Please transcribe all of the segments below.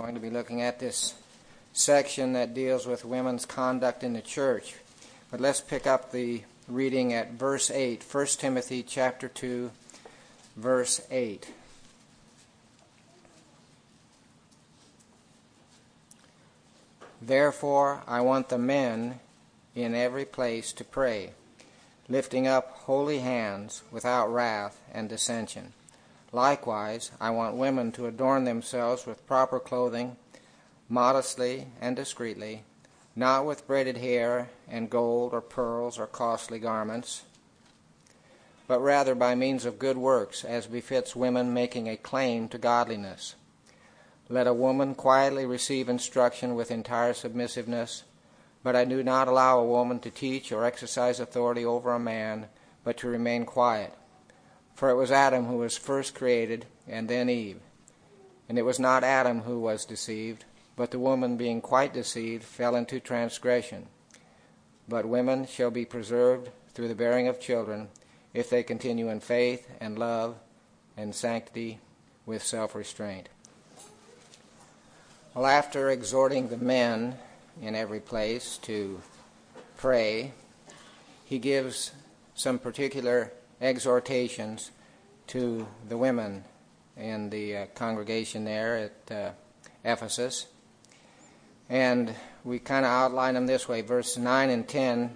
going to be looking at this section that deals with women's conduct in the church. But let's pick up the reading at verse 8, 1 Timothy chapter 2, verse 8. Therefore, I want the men in every place to pray, lifting up holy hands without wrath and dissension. Likewise, I want women to adorn themselves with proper clothing, modestly and discreetly, not with braided hair and gold or pearls or costly garments, but rather by means of good works, as befits women making a claim to godliness. Let a woman quietly receive instruction with entire submissiveness, but I do not allow a woman to teach or exercise authority over a man, but to remain quiet. For it was Adam who was first created, and then Eve. And it was not Adam who was deceived, but the woman, being quite deceived, fell into transgression. But women shall be preserved through the bearing of children, if they continue in faith and love and sanctity with self restraint. Well, after exhorting the men in every place to pray, he gives some particular exhortations to the women in the uh, congregation there at uh, Ephesus. And we kind of outline them this way. Verse 9 and 10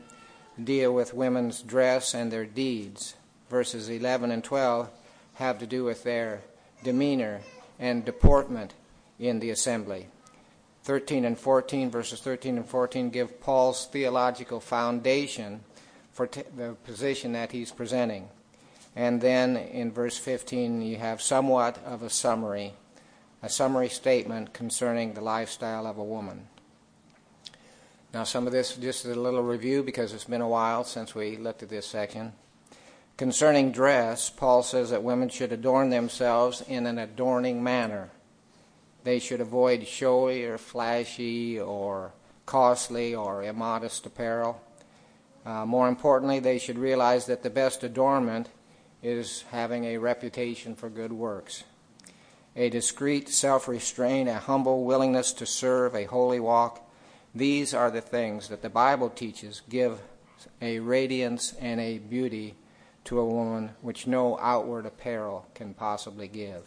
deal with women's dress and their deeds. Verses 11 and 12 have to do with their demeanor and deportment in the assembly. 13 and 14, verses 13 and 14, give Paul's theological foundation for the position that he's presenting. And then in verse 15, you have somewhat of a summary, a summary statement concerning the lifestyle of a woman. Now, some of this just a little review because it's been a while since we looked at this section. Concerning dress, Paul says that women should adorn themselves in an adorning manner. They should avoid showy or flashy or costly or immodest apparel. Uh, more importantly, they should realize that the best adornment is having a reputation for good works. A discreet self restraint, a humble willingness to serve, a holy walk. These are the things that the Bible teaches give a radiance and a beauty to a woman which no outward apparel can possibly give.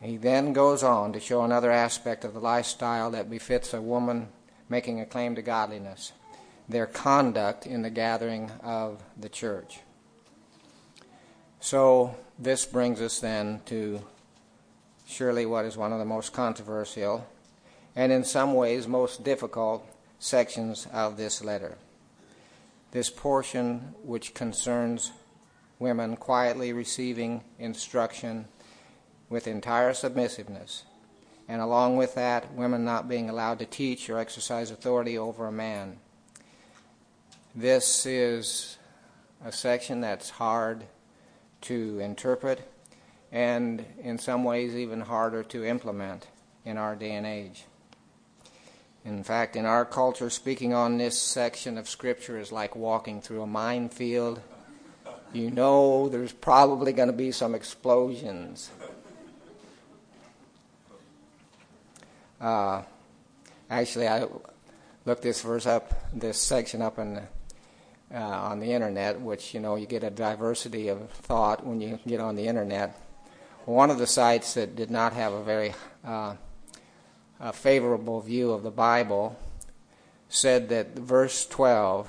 He then goes on to show another aspect of the lifestyle that befits a woman making a claim to godliness their conduct in the gathering of the church. So, this brings us then to surely what is one of the most controversial and in some ways most difficult sections of this letter. This portion, which concerns women quietly receiving instruction with entire submissiveness, and along with that, women not being allowed to teach or exercise authority over a man. This is a section that's hard to interpret and in some ways even harder to implement in our day and age. In fact, in our culture, speaking on this section of Scripture is like walking through a minefield. You know there's probably going to be some explosions. Uh, actually, I looked this verse up, this section up in uh, on the internet, which you know you get a diversity of thought when you get on the internet. One of the sites that did not have a very uh, a favorable view of the Bible said that verse 12,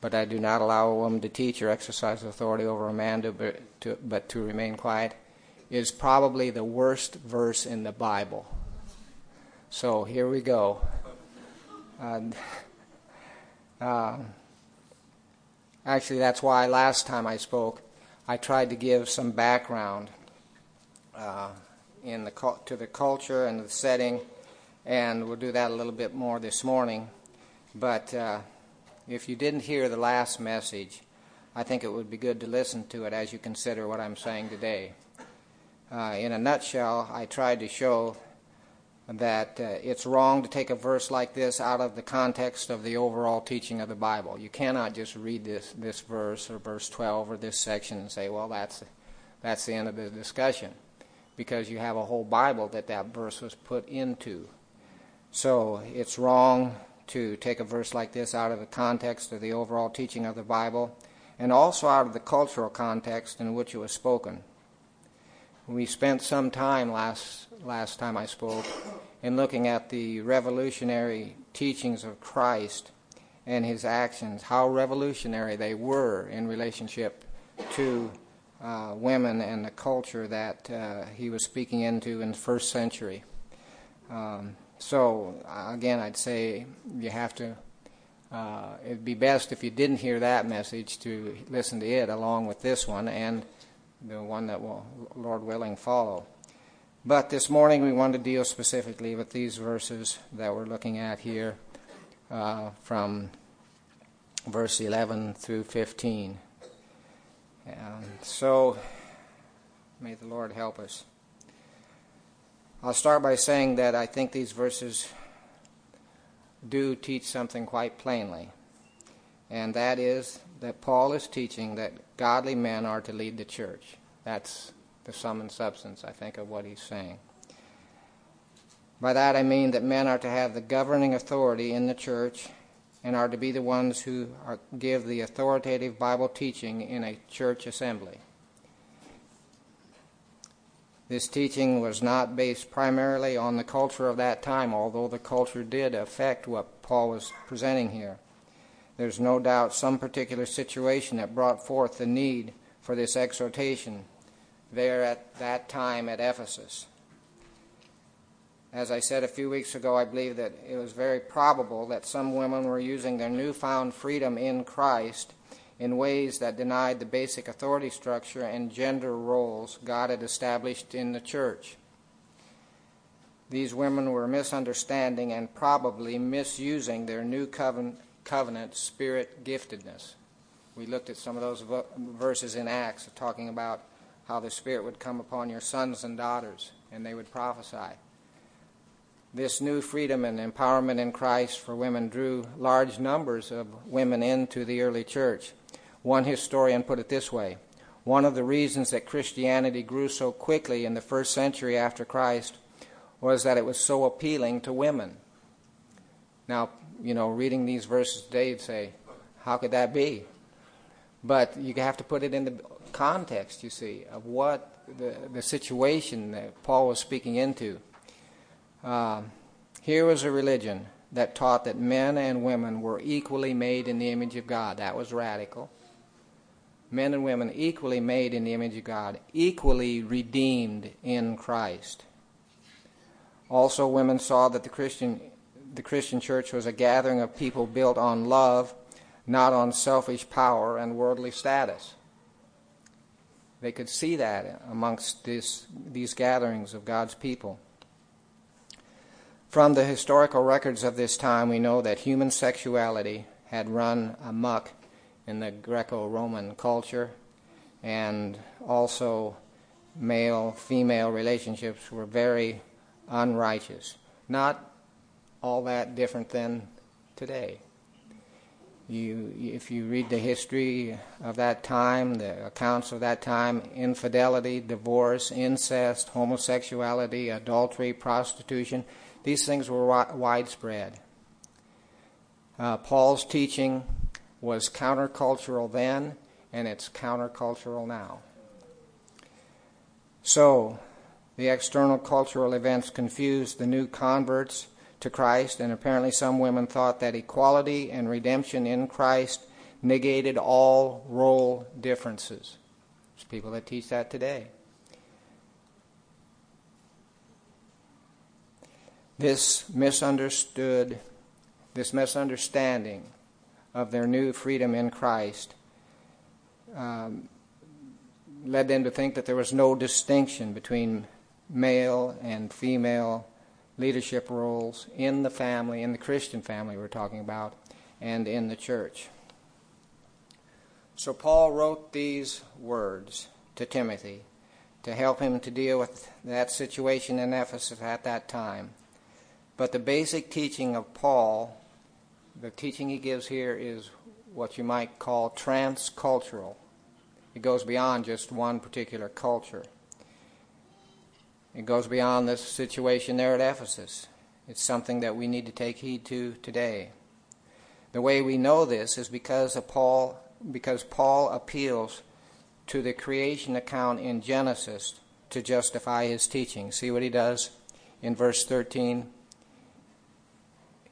but I do not allow a woman to teach or exercise authority over a man, to, to, but to remain quiet, is probably the worst verse in the Bible. So here we go. Uh, uh, Actually, that's why last time I spoke, I tried to give some background uh, in the to the culture and the setting, and we'll do that a little bit more this morning. But uh, if you didn't hear the last message, I think it would be good to listen to it as you consider what I'm saying today. Uh, in a nutshell, I tried to show that uh, it's wrong to take a verse like this out of the context of the overall teaching of the Bible. You cannot just read this, this verse or verse 12 or this section and say, well, that's, that's the end of the discussion. because you have a whole Bible that that verse was put into. So it's wrong to take a verse like this out of the context of the overall teaching of the Bible and also out of the cultural context in which it was spoken. We spent some time last last time I spoke in looking at the revolutionary teachings of Christ and his actions, how revolutionary they were in relationship to uh, women and the culture that uh, he was speaking into in the first century. Um, so, again, I'd say you have to, uh, it'd be best if you didn't hear that message to listen to it along with this one and the one that will, Lord willing, follow. But this morning we want to deal specifically with these verses that we're looking at here uh, from verse 11 through 15. And so, may the Lord help us. I'll start by saying that I think these verses do teach something quite plainly, and that is that Paul is teaching that godly men are to lead the church. That's the sum and substance, I think, of what he's saying. By that I mean that men are to have the governing authority in the church and are to be the ones who are, give the authoritative Bible teaching in a church assembly. This teaching was not based primarily on the culture of that time, although the culture did affect what Paul was presenting here. There's no doubt some particular situation that brought forth the need for this exhortation there at that time at Ephesus. As I said a few weeks ago, I believe that it was very probable that some women were using their newfound freedom in Christ in ways that denied the basic authority structure and gender roles God had established in the church. These women were misunderstanding and probably misusing their new covenant, covenant spirit giftedness. We looked at some of those verses in Acts talking about how the Spirit would come upon your sons and daughters and they would prophesy. This new freedom and empowerment in Christ for women drew large numbers of women into the early church. One historian put it this way One of the reasons that Christianity grew so quickly in the first century after Christ was that it was so appealing to women. Now, you know, reading these verses today, you'd say, how could that be? But you have to put it in the context, you see, of what the, the situation that Paul was speaking into. Uh, here was a religion that taught that men and women were equally made in the image of God. That was radical men and women equally made in the image of God, equally redeemed in Christ. Also, women saw that the Christian, the Christian church was a gathering of people built on love, not on selfish power and worldly status. They could see that amongst this, these gatherings of God's people. From the historical records of this time, we know that human sexuality had run amuck in the Greco Roman culture, and also male female relationships were very unrighteous. Not all that different than today. You, if you read the history of that time, the accounts of that time, infidelity, divorce, incest, homosexuality, adultery, prostitution, these things were widespread. Uh, Paul's teaching was countercultural then, and it's countercultural now. So, the external cultural events confused the new converts to Christ, and apparently some women thought that equality and redemption in Christ negated all role differences. There's people that teach that today. This misunderstood, this misunderstanding of their new freedom in Christ um, led them to think that there was no distinction between male and female leadership roles in the family, in the Christian family we're talking about, and in the church. So Paul wrote these words to Timothy to help him to deal with that situation in Ephesus at that time. But the basic teaching of Paul the teaching he gives here is what you might call transcultural. It goes beyond just one particular culture. It goes beyond the situation there at Ephesus. It's something that we need to take heed to today. The way we know this is because of Paul because Paul appeals to the creation account in Genesis to justify his teaching. See what he does in verse 13?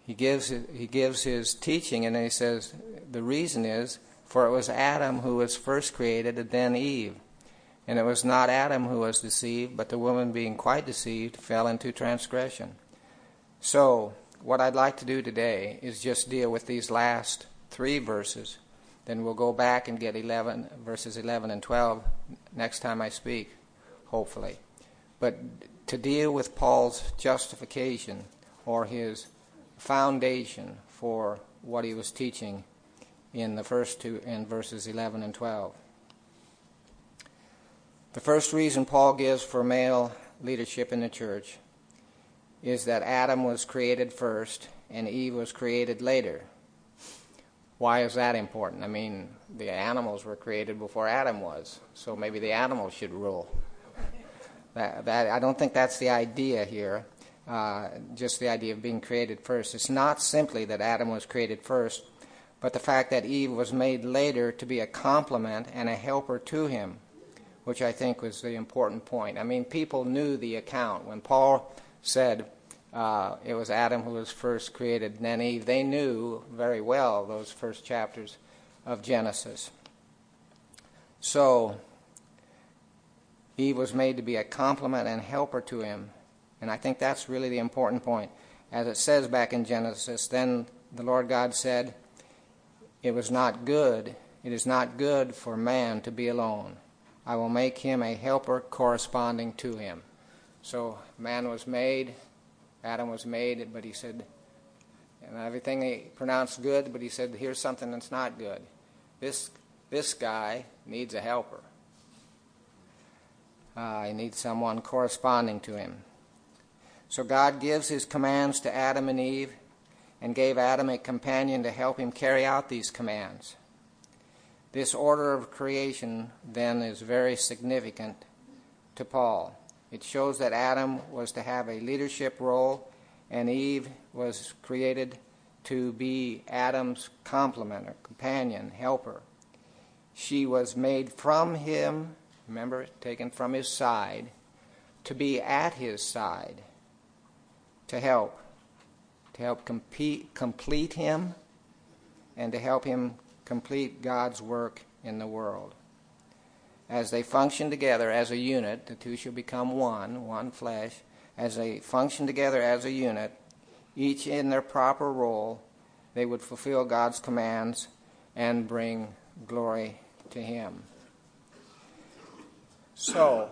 He gives, he gives his teaching and he says, The reason is, for it was Adam who was first created and then Eve. And it was not Adam who was deceived, but the woman being quite deceived fell into transgression. So, what I'd like to do today is just deal with these last three verses. Then we'll go back and get 11, verses 11 and 12 next time I speak, hopefully. But to deal with Paul's justification or his foundation for what he was teaching in the first two in verses 11 and 12. The first reason Paul gives for male leadership in the church is that Adam was created first and Eve was created later. Why is that important? I mean, the animals were created before Adam was, so maybe the animals should rule. That, that, I don't think that's the idea here, uh, just the idea of being created first. It's not simply that Adam was created first, but the fact that Eve was made later to be a complement and a helper to him, which I think was the important point. I mean, people knew the account. When Paul said uh, it was Adam who was first created, then Eve. They knew very well those first chapters of Genesis. So, Eve was made to be a complement and helper to him. And I think that's really the important point. As it says back in Genesis, then the Lord God said, It was not good, it is not good for man to be alone. I will make him a helper corresponding to him. So man was made, Adam was made, but he said, and everything he pronounced good, but he said, here's something that's not good. This, this guy needs a helper. Uh, he needs someone corresponding to him. So God gives his commands to Adam and Eve and gave Adam a companion to help him carry out these commands. This order of creation, then, is very significant to Paul. It shows that Adam was to have a leadership role, and Eve was created to be Adam's complement or companion, helper. She was made from him, remember, taken from his side, to be at his side, to help, to help compete, complete him, and to help him complete God's work in the world as they function together as a unit, the two shall become one, one flesh. As they function together as a unit, each in their proper role, they would fulfill God's commands and bring glory to Him. So,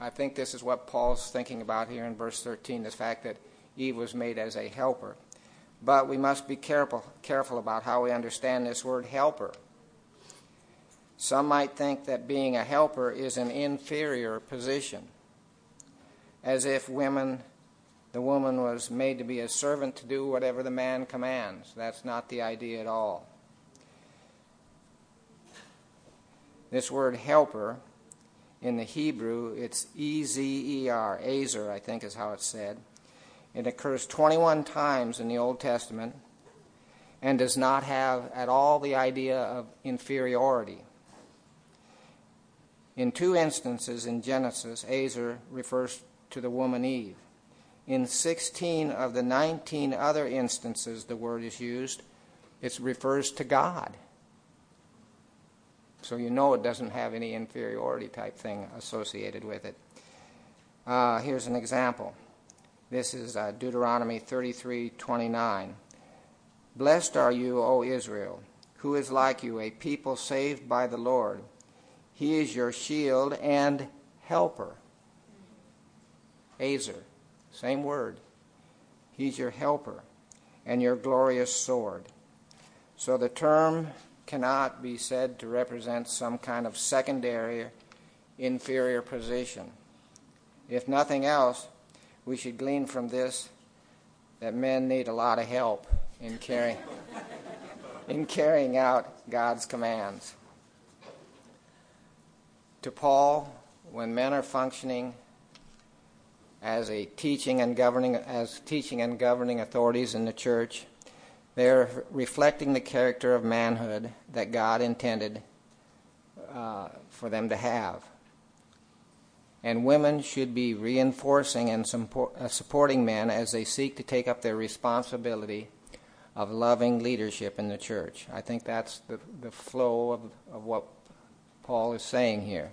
I think this is what Paul's thinking about here in verse 13 the fact that Eve was made as a helper. But we must be careful, careful about how we understand this word helper. Some might think that being a helper is an inferior position, as if women, the woman was made to be a servant to do whatever the man commands. That's not the idea at all. This word helper, in the Hebrew, it's E Z E R, Ezer, I think is how it's said. It occurs 21 times in the Old Testament and does not have at all the idea of inferiority. In two instances in Genesis, Ezer refers to the woman Eve. In 16 of the 19 other instances the word is used, it refers to God. So you know it doesn't have any inferiority type thing associated with it. Uh, here's an example. This is uh, Deuteronomy 33:29. Blessed are you, O Israel, who is like you, a people saved by the Lord he is your shield and helper. Azer, same word. He's your helper and your glorious sword. So the term cannot be said to represent some kind of secondary, inferior position. If nothing else, we should glean from this that men need a lot of help in carrying, in carrying out God's commands to Paul, when men are functioning as a teaching and governing as teaching and governing authorities in the church. They are reflecting the character of manhood that God intended uh, for them to have. And women should be reinforcing and uh, supporting men as they seek to take up their responsibility of loving leadership in the church. I think that's the, the flow of, of what Paul is saying here.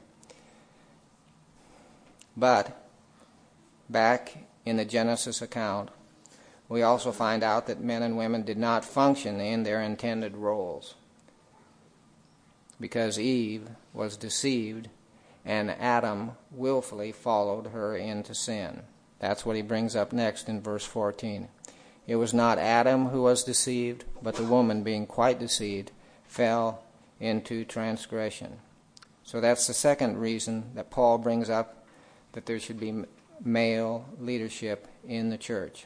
But back in the Genesis account, we also find out that men and women did not function in their intended roles because Eve was deceived and Adam willfully followed her into sin. That's what he brings up next in verse 14. It was not Adam who was deceived, but the woman, being quite deceived, fell into transgression. So that's the second reason that Paul brings up that there should be male leadership in the church.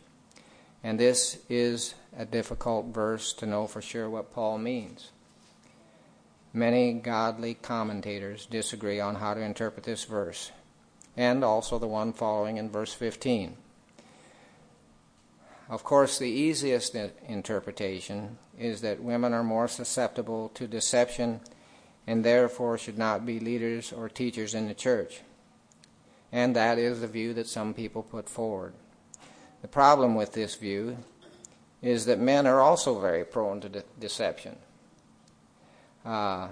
And this is a difficult verse to know for sure what Paul means. Many godly commentators disagree on how to interpret this verse, and also the one following in verse 15. Of course, the easiest interpretation is that women are more susceptible to deception and therefore should not be leaders or teachers in the church. And that is the view that some people put forward. The problem with this view is that men are also very prone to de- deception. Uh,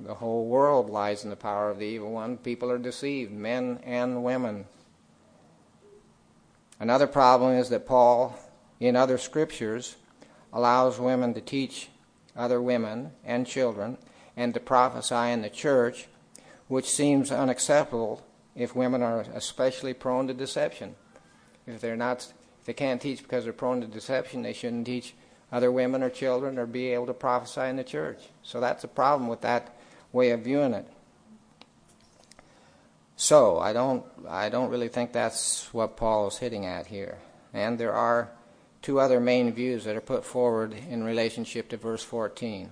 the whole world lies in the power of the evil one. People are deceived, men and women. Another problem is that Paul, in other scriptures, allows women to teach other women and children and to prophesy in the church, which seems unacceptable if women are especially prone to deception. If they're not, if they can't teach because they're prone to deception, they shouldn't teach other women or children or be able to prophesy in the church. So that's a problem with that way of viewing it. So I don't I don't really think that's what Paul is hitting at here. And there are two other main views that are put forward in relationship to verse 14.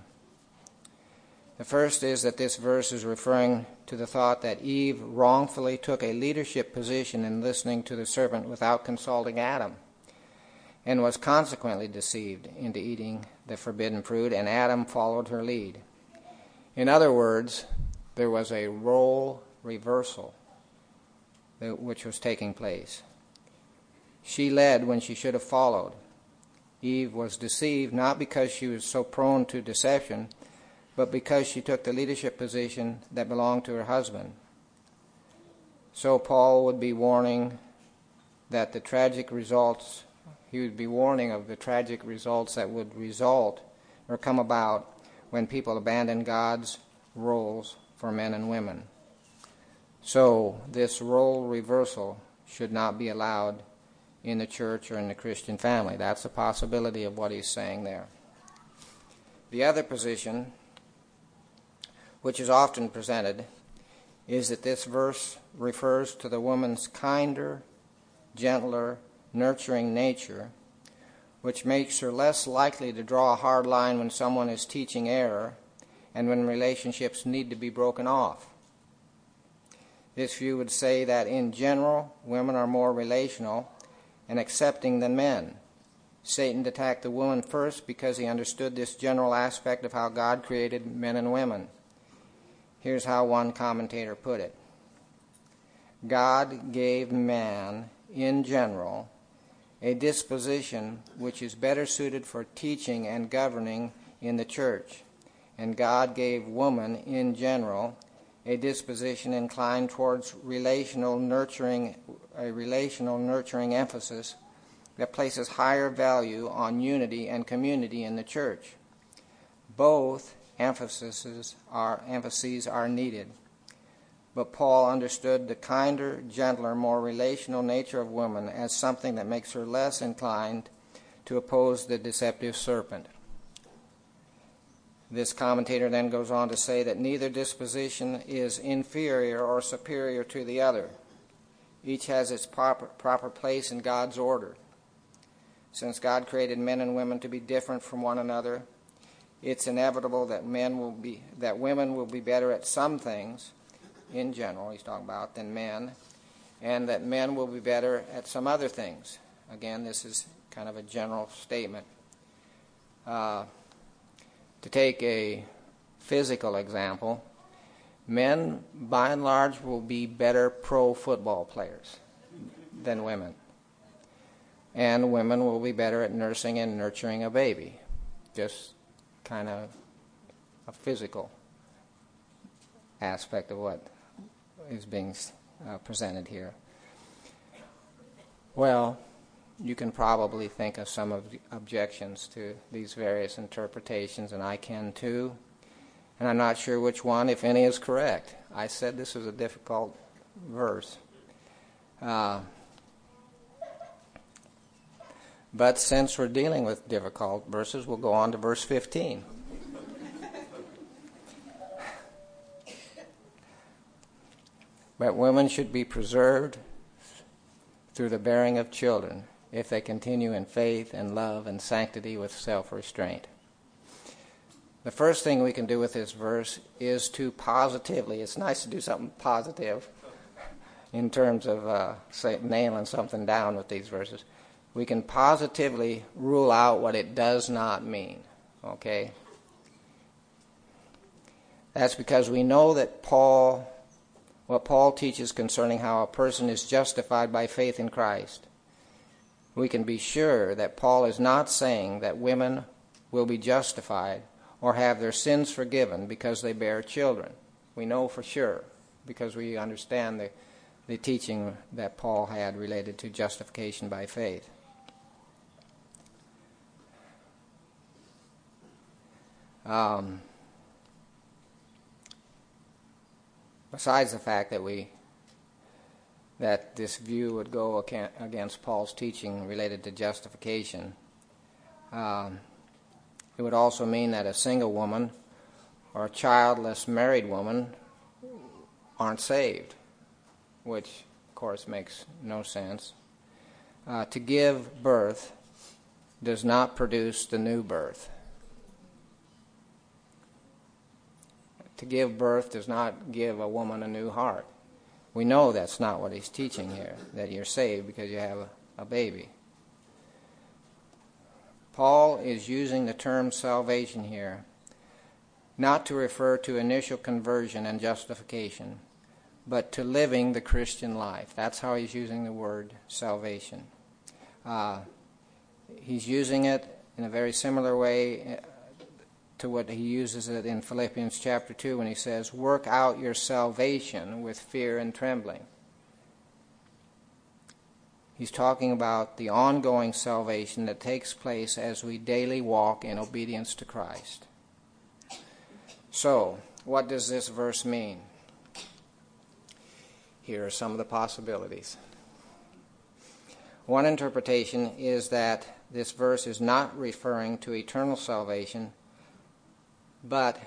The first is that this verse is referring to the thought that Eve wrongfully took a leadership position in listening to the serpent without consulting Adam, and was consequently deceived into eating the forbidden fruit, and Adam followed her lead. In other words, there was a role reversal which was taking place. She led when she should have followed. Eve was deceived not because she was so prone to deception, but because she took the leadership position that belonged to her husband. So Paul would be warning that the tragic results, he would be warning of the tragic results that would result or come about when people abandon God's roles for men and women. So, this role reversal should not be allowed in the church or in the Christian family. That's a possibility of what he's saying there. The other position, which is often presented, is that this verse refers to the woman's kinder, gentler, nurturing nature, which makes her less likely to draw a hard line when someone is teaching error and when relationships need to be broken off. This view would say that in general, women are more relational and accepting than men. Satan attacked the woman first because he understood this general aspect of how God created men and women. Here's how one commentator put it God gave man, in general, a disposition which is better suited for teaching and governing in the church, and God gave woman, in general, a disposition inclined towards relational nurturing, a relational nurturing emphasis that places higher value on unity and community in the church. Both emphases are, emphases are needed. But Paul understood the kinder, gentler, more relational nature of woman as something that makes her less inclined to oppose the deceptive serpent. This commentator then goes on to say that neither disposition is inferior or superior to the other. Each has its proper, proper place in God's order. Since God created men and women to be different from one another, it's inevitable that men will be that women will be better at some things in general he's talking about than men and that men will be better at some other things. Again, this is kind of a general statement. Uh, to take a physical example, men by and large will be better pro football players than women. And women will be better at nursing and nurturing a baby. Just kind of a physical aspect of what is being uh, presented here. Well, you can probably think of some of the objections to these various interpretations, and I can too. And I'm not sure which one, if any, is correct. I said this was a difficult verse. Uh, but since we're dealing with difficult verses, we'll go on to verse 15. But women should be preserved through the bearing of children if they continue in faith and love and sanctity with self restraint. The first thing we can do with this verse is to positively, it's nice to do something positive in terms of uh, say, nailing something down with these verses. We can positively rule out what it does not mean. Okay? That's because we know that Paul, what Paul teaches concerning how a person is justified by faith in Christ we can be sure that Paul is not saying that women will be justified or have their sins forgiven because they bear children. We know for sure because we understand the, the teaching that Paul had related to justification by faith. Um, besides the fact that we that this view would go against Paul's teaching related to justification. Um, it would also mean that a single woman or a childless married woman aren't saved, which, of course, makes no sense. Uh, to give birth does not produce the new birth. To give birth does not give a woman a new heart. We know that's not what he's teaching here, that you're saved because you have a, a baby. Paul is using the term salvation here not to refer to initial conversion and justification, but to living the Christian life. That's how he's using the word salvation. Uh, he's using it in a very similar way to what he uses it in Philippians chapter 2 when he says, Work out your salvation with fear and trembling. He's talking about the ongoing salvation that takes place as we daily walk in obedience to Christ. So, what does this verse mean? Here are some of the possibilities. One interpretation is that this verse is not referring to eternal salvation but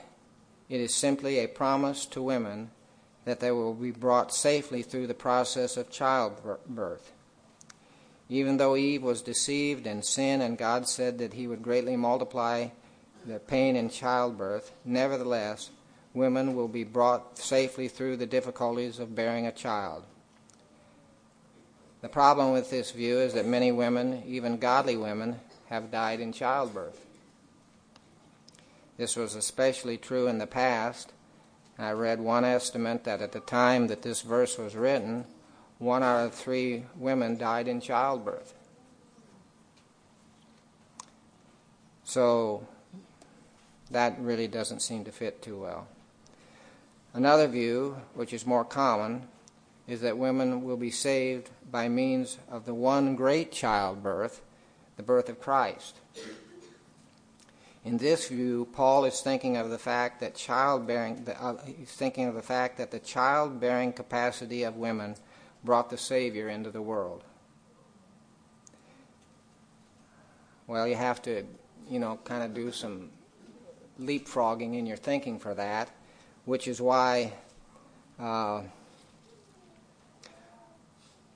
it is simply a promise to women that they will be brought safely through the process of childbirth. Even though Eve was deceived in sin and God said that he would greatly multiply the pain in childbirth, nevertheless, women will be brought safely through the difficulties of bearing a child. The problem with this view is that many women, even godly women, have died in childbirth. This was especially true in the past. I read one estimate that at the time that this verse was written, one out of three women died in childbirth. So that really doesn't seem to fit too well. Another view, which is more common, is that women will be saved by means of the one great childbirth, the birth of Christ. In this view, Paul is thinking of the fact that childbearing, uh, thinking of the fact that the childbearing capacity of women brought the Savior into the world. Well, you have to, you know, kind of do some leapfrogging in your thinking for that, which is why uh,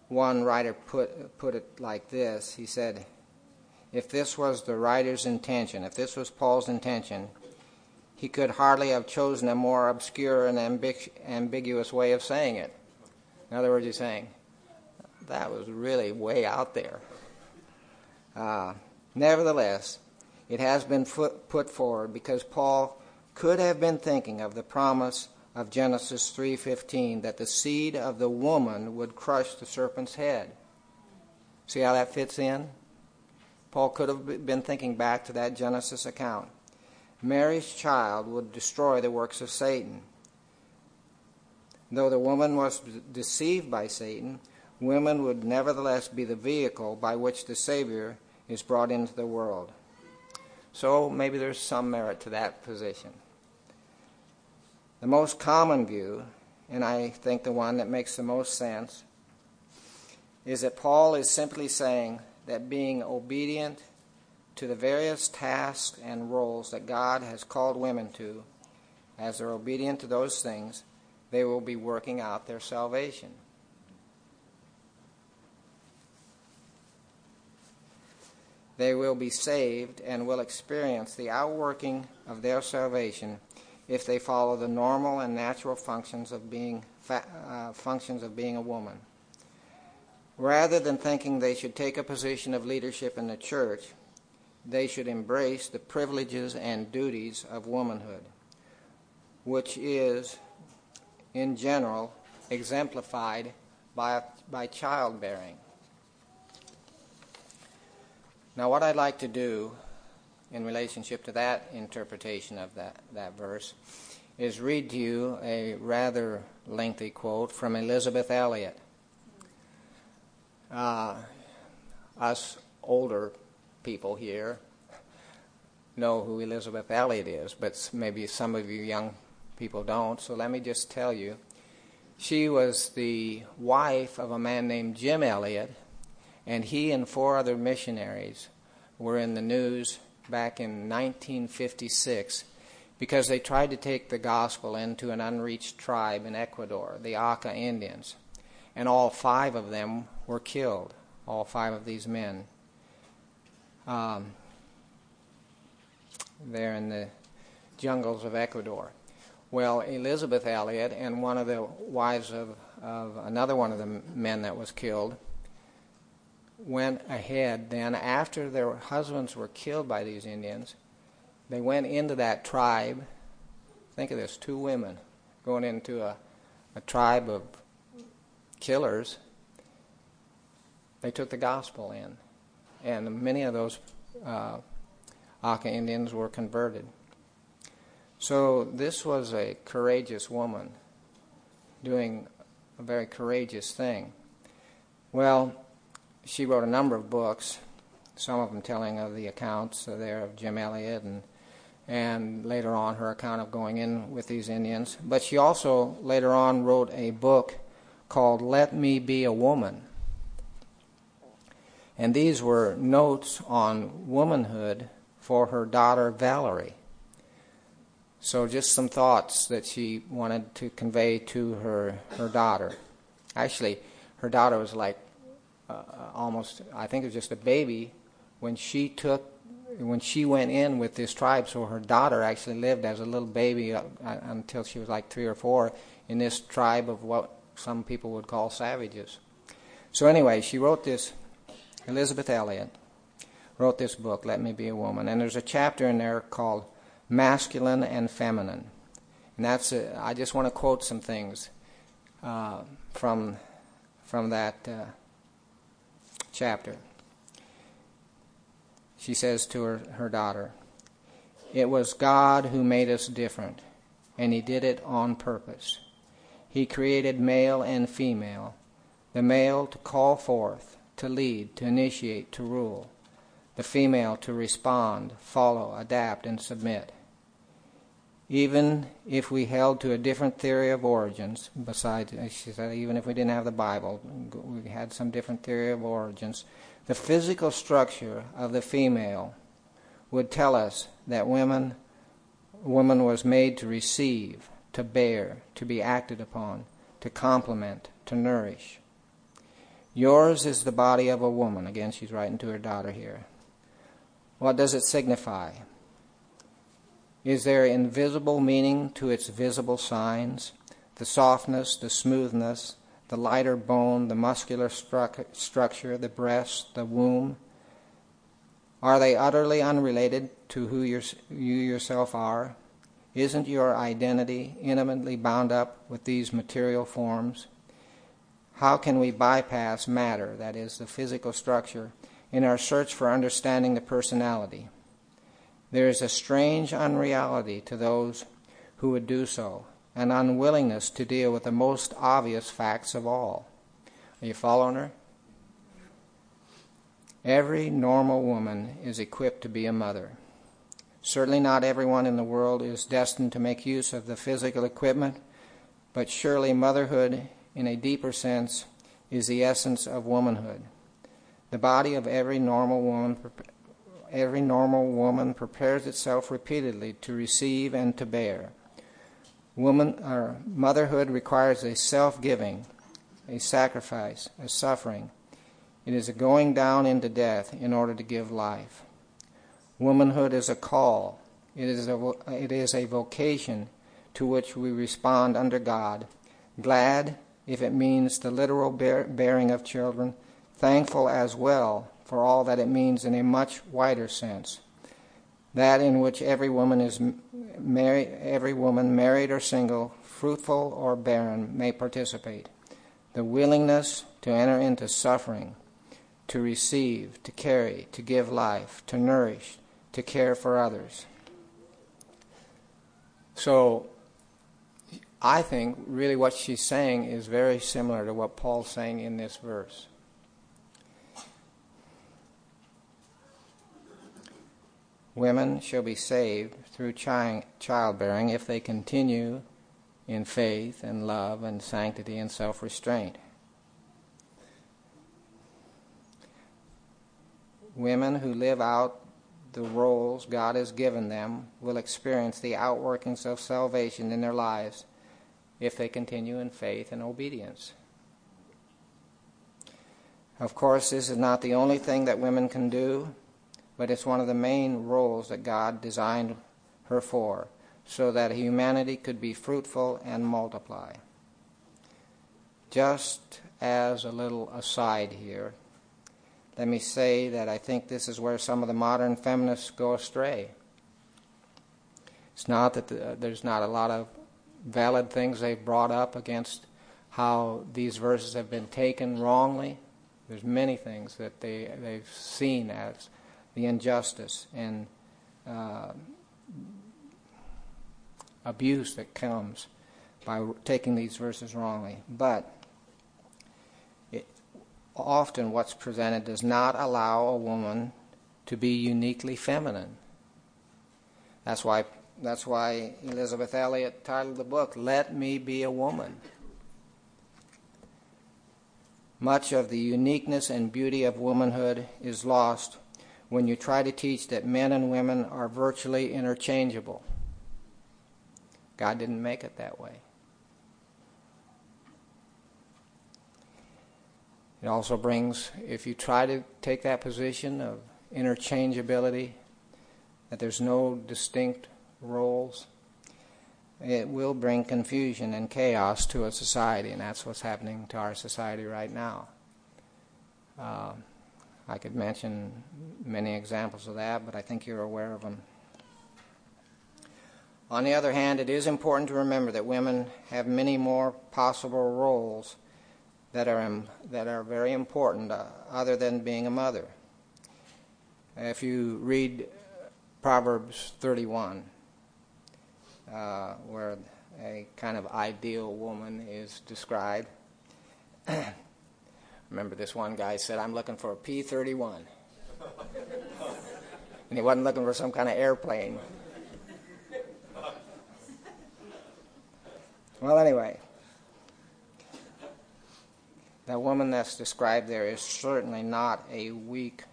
one writer put put it like this. He said, if this was the writer's intention, if this was Paul's intention, he could hardly have chosen a more obscure and ambig- ambiguous way of saying it. In other words, he's saying, that was really way out there. Uh, nevertheless, it has been put forward because Paul could have been thinking of the promise of Genesis 3:15 that the seed of the woman would crush the serpent's head. See how that fits in? Paul could have been thinking back to that Genesis account. Mary's child would destroy the works of Satan. Though the woman was deceived by Satan, women would nevertheless be the vehicle by which the Savior is brought into the world. So maybe there's some merit to that position. The most common view, and I think the one that makes the most sense, is that Paul is simply saying that being obedient to the various tasks and roles that God has called women to, as they're obedient to those things, they will be working out their salvation. They will be saved and will experience the outworking of their salvation if they follow the normal and natural functions of being uh, functions of being a woman. Rather than thinking they should take a position of leadership in the church, they should embrace the privileges and duties of womanhood, which is, in general, exemplified by, by childbearing. Now, what I'd like to do in relationship to that interpretation of that, that verse is read to you a rather lengthy quote from Elisabeth Elliot. Uh, us older people here know who Elisabeth Elliot is, but maybe some of you young people don't. So let me just tell you. She was the wife of a man named Jim Elliot, and he and four other missionaries were in the news back in 1956 because they tried to take the gospel into an unreached tribe in Ecuador, the Auca Indians. And all five of them were killed, all five of these men. Um, there in the jungles of Ecuador. Well, Elisabeth Elliot and one of the wives of, of another one of the men that was killed went ahead then, after their husbands were killed by these Indians, they went into that tribe. Think of this two women going into a, a tribe of killers. They took the gospel in, and many of those uh, Auca Indians were converted. So, this was a courageous woman doing a very courageous thing. Well, she wrote a number of books, some of them telling of the accounts there of Jim Elliot and and later on her account of going in with these Indians. But she also later on wrote a book called Let Me Be a Woman. And these were notes on womanhood for her daughter Valerie. So just some thoughts that she wanted to convey to her, her daughter. Actually, her daughter was like uh, almost, I think it was just a baby, when she took, when she went in with this tribe. So her daughter actually lived as a little baby uh, uh, until she was like three or four in this tribe of what some people would call savages. So anyway, she wrote this. Elisabeth Elliot wrote this book, Let Me Be a Woman, and there's a chapter in there called Masculine and Feminine, and that's a, I just want to quote some things uh, from from that. Uh, chapter. She says to her, her daughter, It was God who made us different, and He did it on purpose. He created male and female, the male to call forth, to lead, to initiate, to rule, the female to respond, follow, adapt, and submit. Even if we held to a different theory of origins, besides, she said, even if we didn't have the Bible, we had some different theory of origins, the physical structure of the female would tell us that women, woman was made to receive, to bear, to be acted upon, to complement, to nourish. Yours is the body of a woman. Again, she's writing to her daughter here. What does it signify? Is there invisible meaning to its visible signs? The softness, the smoothness, the lighter bone, the muscular stru- structure, the breast, the womb? Are they utterly unrelated to who you yourself are? Isn't your identity intimately bound up with these material forms? How can we bypass matter, that is, the physical structure, in our search for understanding the personality? There is a strange unreality to those who would do so, an unwillingness to deal with the most obvious facts of all. Are you following her? Every normal woman is equipped to be a mother. Certainly not everyone in the world is destined to make use of the physical equipment, but surely motherhood, in a deeper sense, is the essence of womanhood. The body of every normal woman every normal woman prepares itself repeatedly to receive and to bear. Woman or motherhood requires a self-giving, a sacrifice, a suffering. It is a going down into death in order to give life. Womanhood is a call. It is a, it is a vocation to which we respond under God, glad if it means the literal bear, bearing of children, thankful as well for all that it means in a much wider sense that in which every woman is married, every woman, married or single, fruitful or barren, may participate. The willingness to enter into suffering, to receive, to carry, to give life, to nourish, to care for others. So, I think really what she's saying is very similar to what Paul's saying in this verse. Women shall be saved through childbearing if they continue in faith and love and sanctity and self restraint. Women who live out the roles God has given them will experience the outworkings of salvation in their lives if they continue in faith and obedience. Of course, this is not the only thing that women can do but it's one of the main roles that God designed her for, so that humanity could be fruitful and multiply. Just as a little aside here, let me say that I think this is where some of the modern feminists go astray. It's not that the, there's not a lot of valid things they've brought up against how these verses have been taken wrongly. There's many things that they, they've seen as the injustice and uh, abuse that comes by taking these verses wrongly. But it, often what's presented does not allow a woman to be uniquely feminine. That's why that's why Elisabeth Elliot titled the book "Let Me Be a Woman." Much of the uniqueness and beauty of womanhood is lost when you try to teach that men and women are virtually interchangeable. God didn't make it that way. It also brings, if you try to take that position of interchangeability, that there's no distinct roles, it will bring confusion and chaos to a society, and that's what's happening to our society right now. Uh, I could mention many examples of that, but I think you're aware of them. On the other hand, it is important to remember that women have many more possible roles that are, that are very important uh, other than being a mother. If you read Proverbs 31, uh, where a kind of ideal woman is described, remember this one guy said, I'm looking for a P 31. and he wasn't looking for some kind of airplane. Well, anyway, the woman that's described there is certainly not a weak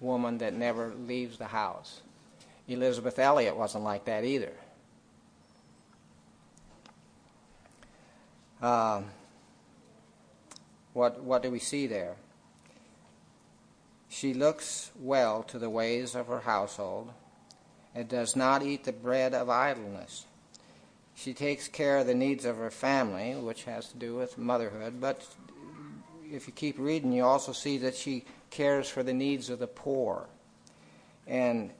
woman that never leaves the house. Elisabeth Elliot wasn't like that either. Um, what, what do we see there? She looks well to the ways of her household and does not eat the bread of idleness. She takes care of the needs of her family, which has to do with motherhood. But if you keep reading, you also see that she cares for the needs of the poor. And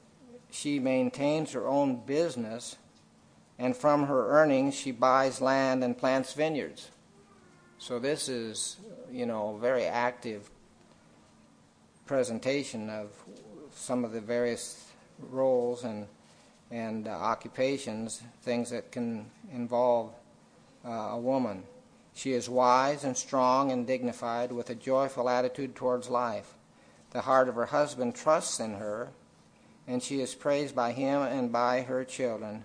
she maintains her own business, and from her earnings, she buys land and plants vineyards. So this is, you know, a very active presentation of some of the various roles and and uh, occupations, things that can involve uh, a woman. She is wise and strong and dignified with a joyful attitude towards life. The heart of her husband trusts in her, and she is praised by him and by her children,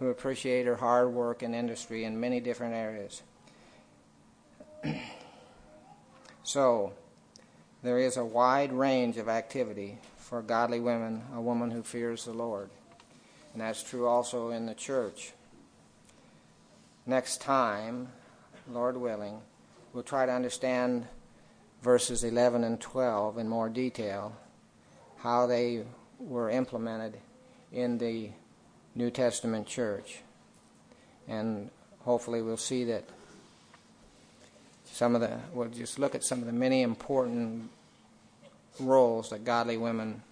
who appreciate her hard work and industry in many different areas. so, there is a wide range of activity for godly women, a woman who fears the Lord. And that's true also in the church. Next time, Lord willing, we'll try to understand verses 11 and 12 in more detail, how they were implemented in the New Testament church. And hopefully we'll see that some of the, we'll just look at some of the many important roles that godly women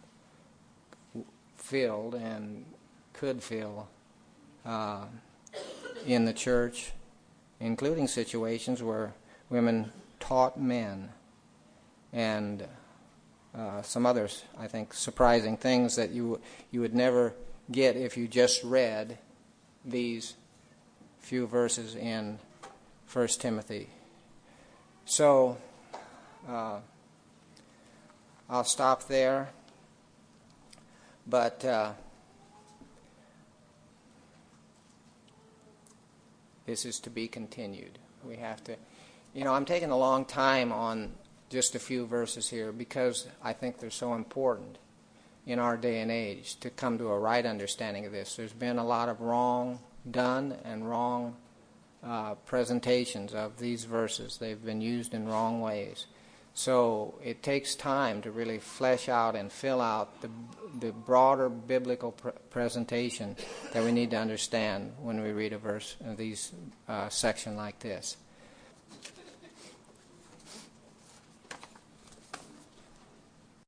filled and could fill uh, in the church, including situations where women taught men and uh, some others, I think, surprising things that you you would never get if you just read these few verses in First Timothy. So uh, I'll stop there, but. Uh, this is to be continued. We have to, you know, I'm taking a long time on just a few verses here because I think they're so important in our day and age to come to a right understanding of this. There's been a lot of wrong done and wrong uh, presentations of these verses. They've been used in wrong ways. So it takes time to really flesh out and fill out the, the broader biblical pr- presentation that we need to understand when we read a verse, these uh, section like this.